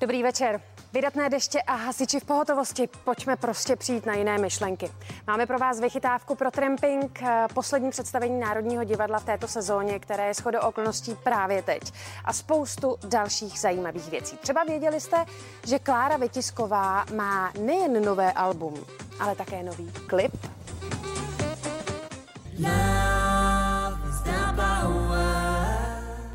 Dobrý večer. Vydatné deště a hasiči v pohotovosti. Pojďme prostě přijít na jiné myšlenky. Máme pro vás vychytávku pro tramping, eh, poslední představení Národního divadla v této sezóně, které je shodou okolností právě teď. A spoustu dalších zajímavých věcí. Třeba věděli jste, že Klára Vytisková má nejen nové album, ale také nový klip?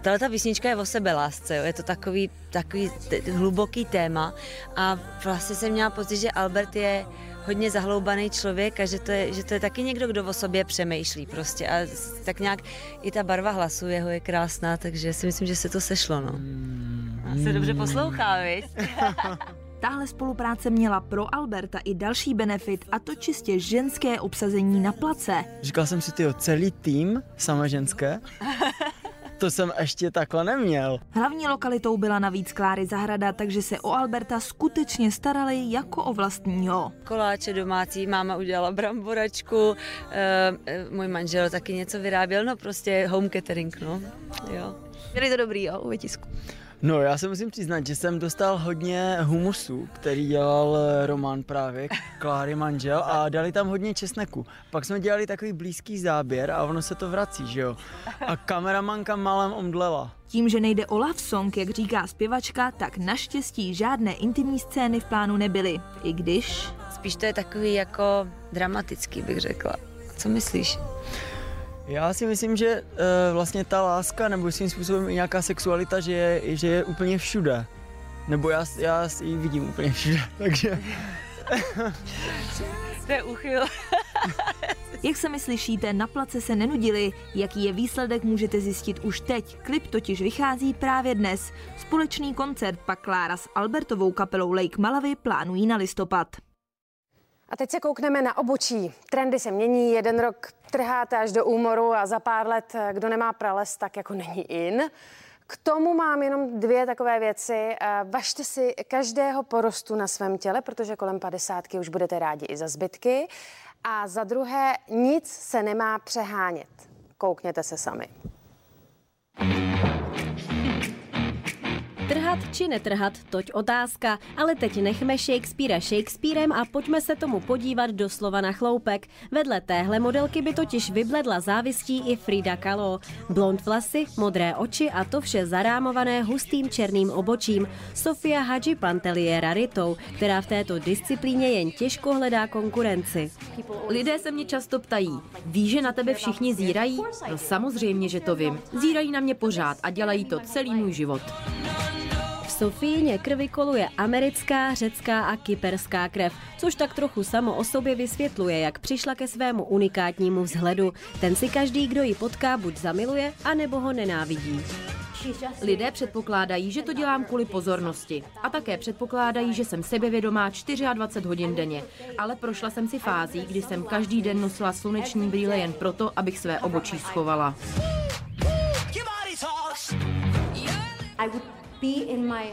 Tahle ta písnička je o sebe lásce, jo. je to takový, takový t- hluboký téma a vlastně jsem měla pocit, že Albert je hodně zahloubaný člověk a že to, je, že to je taky někdo, kdo o sobě přemýšlí prostě a tak nějak i ta barva hlasu jeho je krásná, takže si myslím, že se to sešlo, no. A se dobře poslouchá, viď? Tahle spolupráce měla pro Alberta i další benefit, a to čistě ženské obsazení na place. Říkal jsem si, ty celý tým, sama ženské. To jsem ještě takhle neměl. Hlavní lokalitou byla navíc Kláry zahrada, takže se o Alberta skutečně starali jako o vlastního. Koláče domácí, máma udělala bramboračku, e, můj manžel taky něco vyráběl, no prostě home catering, no, jo. Byli to dobrý, jo, u vytisku. No, já se musím přiznat, že jsem dostal hodně humusu, který dělal eh, Roman právě, Kláry manžel, a dali tam hodně česneku. Pak jsme dělali takový blízký záběr a ono se to vrací, že jo. A kameramanka malem omdlela. Tím, že nejde o love song, jak říká zpěvačka, tak naštěstí žádné intimní scény v plánu nebyly. I když... Spíš to je takový jako dramatický, bych řekla. Co myslíš? Já si myslím, že uh, vlastně ta láska nebo svým způsobem i nějaká sexualita, že je, že je úplně všude. Nebo já, já ji vidím úplně všude, takže... to je uchyl. Jak se mi slyšíte, na place se nenudili. Jaký je výsledek, můžete zjistit už teď. Klip totiž vychází právě dnes. Společný koncert pak Klára s Albertovou kapelou Lake Malavy plánují na listopad. A teď se koukneme na obočí. Trendy se mění, jeden rok trháte až do úmoru a za pár let, kdo nemá prales, tak jako není in. K tomu mám jenom dvě takové věci. Važte si každého porostu na svém těle, protože kolem padesátky už budete rádi i za zbytky. A za druhé, nic se nemá přehánět. Koukněte se sami. Trhat či netrhat, toť otázka, ale teď nechme Shakespearea Shakespearem a pojďme se tomu podívat doslova na chloupek. Vedle téhle modelky by totiž vybledla závistí i Frida Kahlo. Blond vlasy, modré oči a to vše zarámované hustým černým obočím. Sofia Hadži Pantelier raritou, která v této disciplíně jen těžko hledá konkurenci. Lidé se mě často ptají, víš, že na tebe všichni zírají? No samozřejmě, že to vím. Zírají na mě pořád a dělají to celý můj život. Sofíně krvi koluje americká, řecká a kyperská krev, což tak trochu samo o sobě vysvětluje, jak přišla ke svému unikátnímu vzhledu. Ten si každý, kdo ji potká, buď zamiluje, anebo ho nenávidí. Lidé předpokládají, že to dělám kvůli pozornosti. A také předpokládají, že jsem sebevědomá 24 hodin denně. Ale prošla jsem si fází, kdy jsem každý den nosila sluneční brýle jen proto, abych své obočí schovala.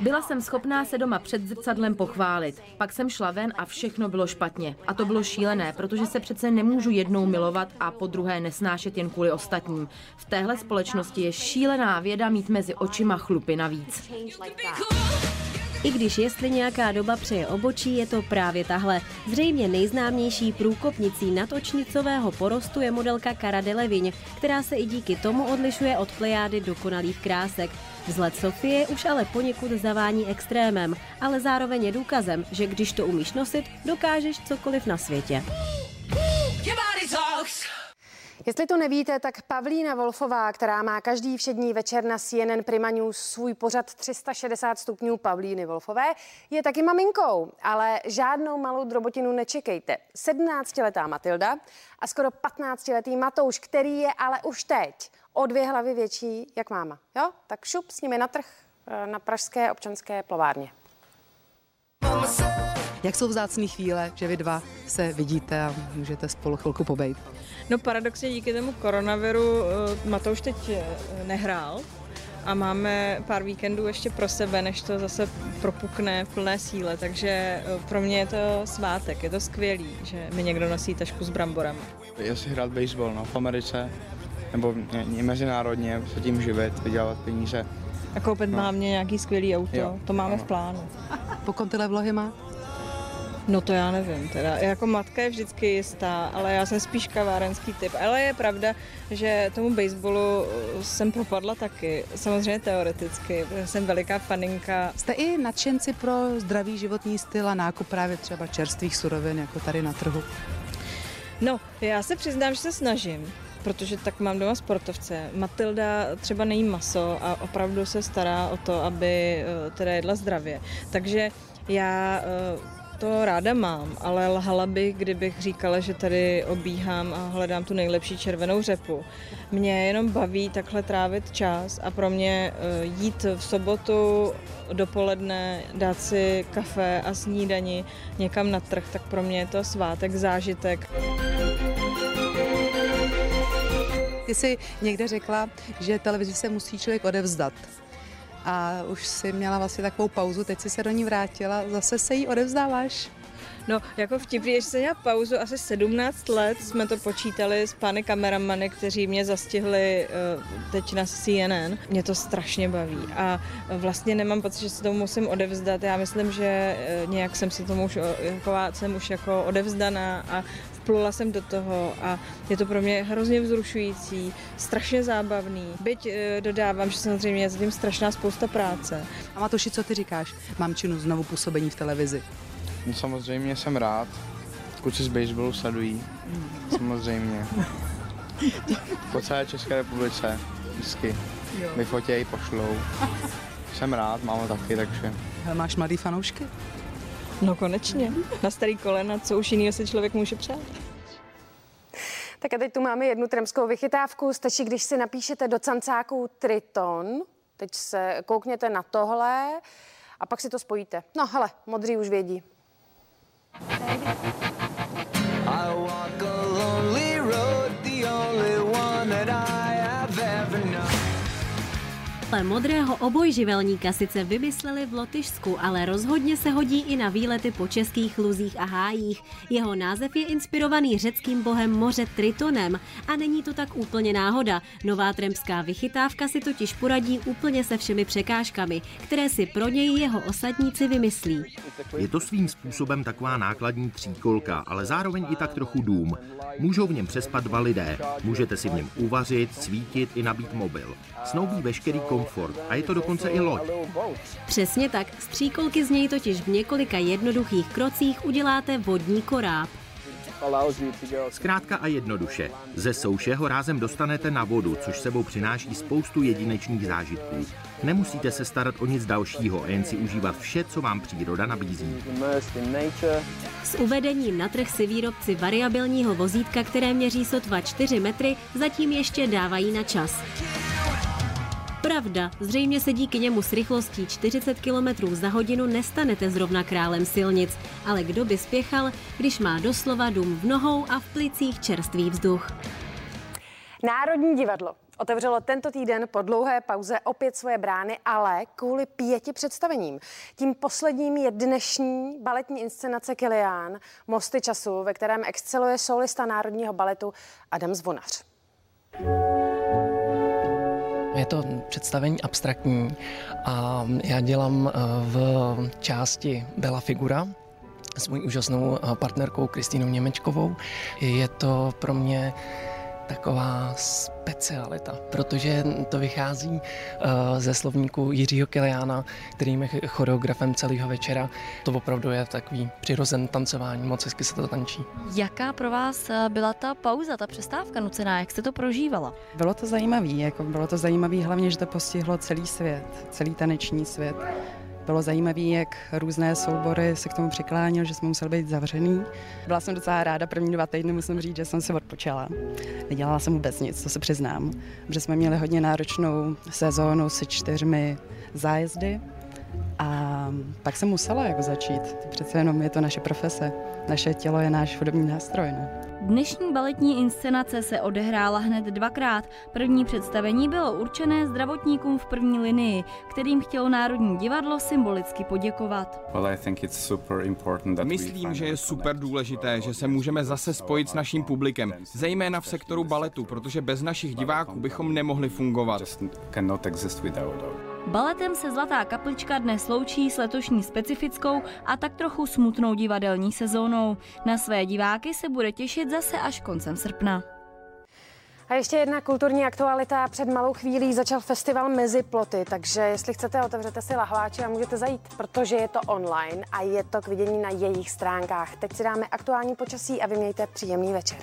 Byla jsem schopná se doma před zrcadlem pochválit. Pak jsem šla ven a všechno bylo špatně. A to bylo šílené, protože se přece nemůžu jednou milovat a po druhé nesnášet jen kvůli ostatním. V téhle společnosti je šílená věda mít mezi očima chlupy navíc. I když jestli nějaká doba přeje obočí, je to právě tahle. Zřejmě nejznámější průkopnicí natočnicového porostu je modelka Cara Delevingne, která se i díky tomu odlišuje od plejády dokonalých krásek. Vzhled Sofie už ale poněkud zavání extrémem, ale zároveň je důkazem, že když to umíš nosit, dokážeš cokoliv na světě. Jestli to nevíte, tak Pavlína Wolfová, která má každý všední večer na CNN Prima News svůj pořad 360 stupňů Pavlíny Wolfové, je taky maminkou, ale žádnou malou drobotinu nečekejte. 17-letá Matilda a skoro 15-letý Matouš, který je ale už teď o dvě hlavy větší jak máma. Jo? Tak šup s nimi na trh eh, na pražské občanské plovárně. Jak jsou vzácné chvíle, že vy dva se vidíte a můžete spolu chvilku pobejt? No paradoxně díky tomu koronaviru eh, Matouš teď eh, nehrál a máme pár víkendů ještě pro sebe, než to zase propukne v plné síle, takže pro mě je to svátek, je to skvělý, že mi někdo nosí tašku s bramborem. Já si hrát baseball no, v Americe, nebo mezinárodně se tím živit, vydělávat peníze. a koupit no. mámě nějaký skvělý auto. Jo, to máme ano. v plánu. Pokud tyhle vlohy má? No to já nevím, teda jako matka je vždycky jistá, ale já jsem spíš kavárenský typ. Ale je pravda, že tomu baseballu jsem propadla taky, samozřejmě teoreticky, jsem veliká faninka. Jste i nadšenci pro zdravý životní styl a nákup právě třeba čerstvých surovin, jako tady na trhu? No, já se přiznám, že se snažím, protože tak mám doma sportovce. Matilda třeba nejí maso a opravdu se stará o to, aby eh, teda jedla zdravě. Takže já eh, to ráda mám, ale lhala bych, kdybych říkala, že tady obíhám a hledám tu nejlepší červenou řepu. Mě jenom baví takhle trávit čas a pro mě eh, jít v sobotu dopoledne, dát si kafe a snídani někam na trh, tak pro mě je to svátek, zážitek. Ty jsi někde řekla, že televizi se musí člověk odevzdat. A už si měla vlastně takovou pauzu, teď jsi se do ní vrátila, zase se jí odevzdáváš? No, jako vtipný, že jsem měla pauzu asi 17 let, jsme to počítali s pány kameramany, kteří mě zastihli eh, teď na CNN. Mě to strašně baví a vlastně nemám pocit, že se tomu musím odevzdat. Já myslím, že eh, nějak jsem se tomu už, jako, jsem už jako odevzdaná a vplula jsem do toho a je to pro mě hrozně vzrušující, strašně zábavný. Byť eh, dodávám, že samozřejmě je zatím strašná spousta práce. A Matuši, co ty říkáš? Mám činu znovu působení v televizi. No, samozřejmě jsem rád. Kluci z baseballu sledují. Samozřejmě. Po celé České republice. Vždycky. Vyfotějí, pošlou. Jsem rád, mám ho taky, takže... Máš mladý fanoušky? No konečně, na starý kolena, co už jiného si člověk může přát. Tak a teď tu máme jednu tremskou vychytávku. Stačí, když si napíšete do cancáku Triton. Teď se koukněte na tohle a pak si to spojíte. No hele, modří už vědí. I Ale modrého obojživelníka sice vymysleli v Lotyšsku, ale rozhodně se hodí i na výlety po českých luzích a hájích. Jeho název je inspirovaný řeckým bohem moře Tritonem a není to tak úplně náhoda. Nová tremská vychytávka si totiž poradí úplně se všemi překážkami, které si pro něj jeho osadníci vymyslí. Je to svým způsobem taková nákladní tříkolka, ale zároveň i tak trochu dům. Můžou v něm přespat dva lidé, můžete si v něm uvařit, svítit i nabít mobil. Snoubí veškerý komfort a je to dokonce i loď. Přesně tak, z tříkolky z něj totiž v několika jednoduchých krocích uděláte vodní koráb. Zkrátka a jednoduše. Ze souše ho rázem dostanete na vodu, což sebou přináší spoustu jedinečných zážitků. Nemusíte se starat o nic dalšího a jen si užívat vše, co vám příroda nabízí. S uvedením na trh si výrobci variabilního vozítka, které měří sotva 4 metry, zatím ještě dávají na čas. Pravda, zřejmě se díky němu s rychlostí 40 km za hodinu nestanete zrovna králem silnic, ale kdo by spěchal, když má doslova dům v nohou a v plicích čerstvý vzduch. Národní divadlo otevřelo tento týden po dlouhé pauze opět svoje brány, ale kvůli pěti představením. Tím posledním je dnešní baletní inscenace Kilián, Mosty času, ve kterém exceluje solista Národního baletu Adam Zvonař. Je to představení abstraktní a já dělám eh, v části Bela Figura s mojí úžasnou eh, partnerkou Kristýnou Němečkovou. Je to pro mě taková specialita, protože to vychází uh, ze slovníku Jiřího Kiliána, kterým je choreografem celého večera. To opravdu je takový přirozen tancování, moc hezky se to tančí. Jaká pro vás eh, byla ta pauza, ta přestávka nucená, jak jste to prožívala? Bylo to zajímavé, jako bylo to zajímavé hlavně, že to postihlo celý svět, celý taneční svět. Bylo zajímavé, jak různé soubory se k tomu přiklánil, že jsme museli být zavřený. Byla jsem docela ráda, první dva týdny musím říct, že jsem si odpočala. Nedělala jsem vůbec nic, to se přiznám, protože jsme měli hodně náročnou sezónu se čtyřmi zájezdy a pak jsem musela jako začít. Přece jenom je to naše profese. Naše tělo je náš hudební nástroj. No. Dnešní baletní inscenace se odehrála hned dvakrát. První představení bylo určené zdravotníkům v první linii, kterým chtělo Národní divadlo symbolicky poděkovat. Myslím, že je super důležité, že se můžeme zase spojit s naším publikem, zejména v sektoru baletu, protože bez našich diváků bychom nemohli fungovat. Baletem se Zlatá kaplička dnes loučí s letošní specifickou a tak trochu smutnou divadelní sezónou. Na své diváky se bude těšit zase až koncem srpna. A ještě jedna kulturní aktualita. Před malou chvílí začal festival Mezi ploty, takže jestli chcete, otevřete si lahváče a můžete zajít, protože je to online a je to k vidění na jejich stránkách. Teď si dáme aktuální počasí a vy mějte příjemný večer.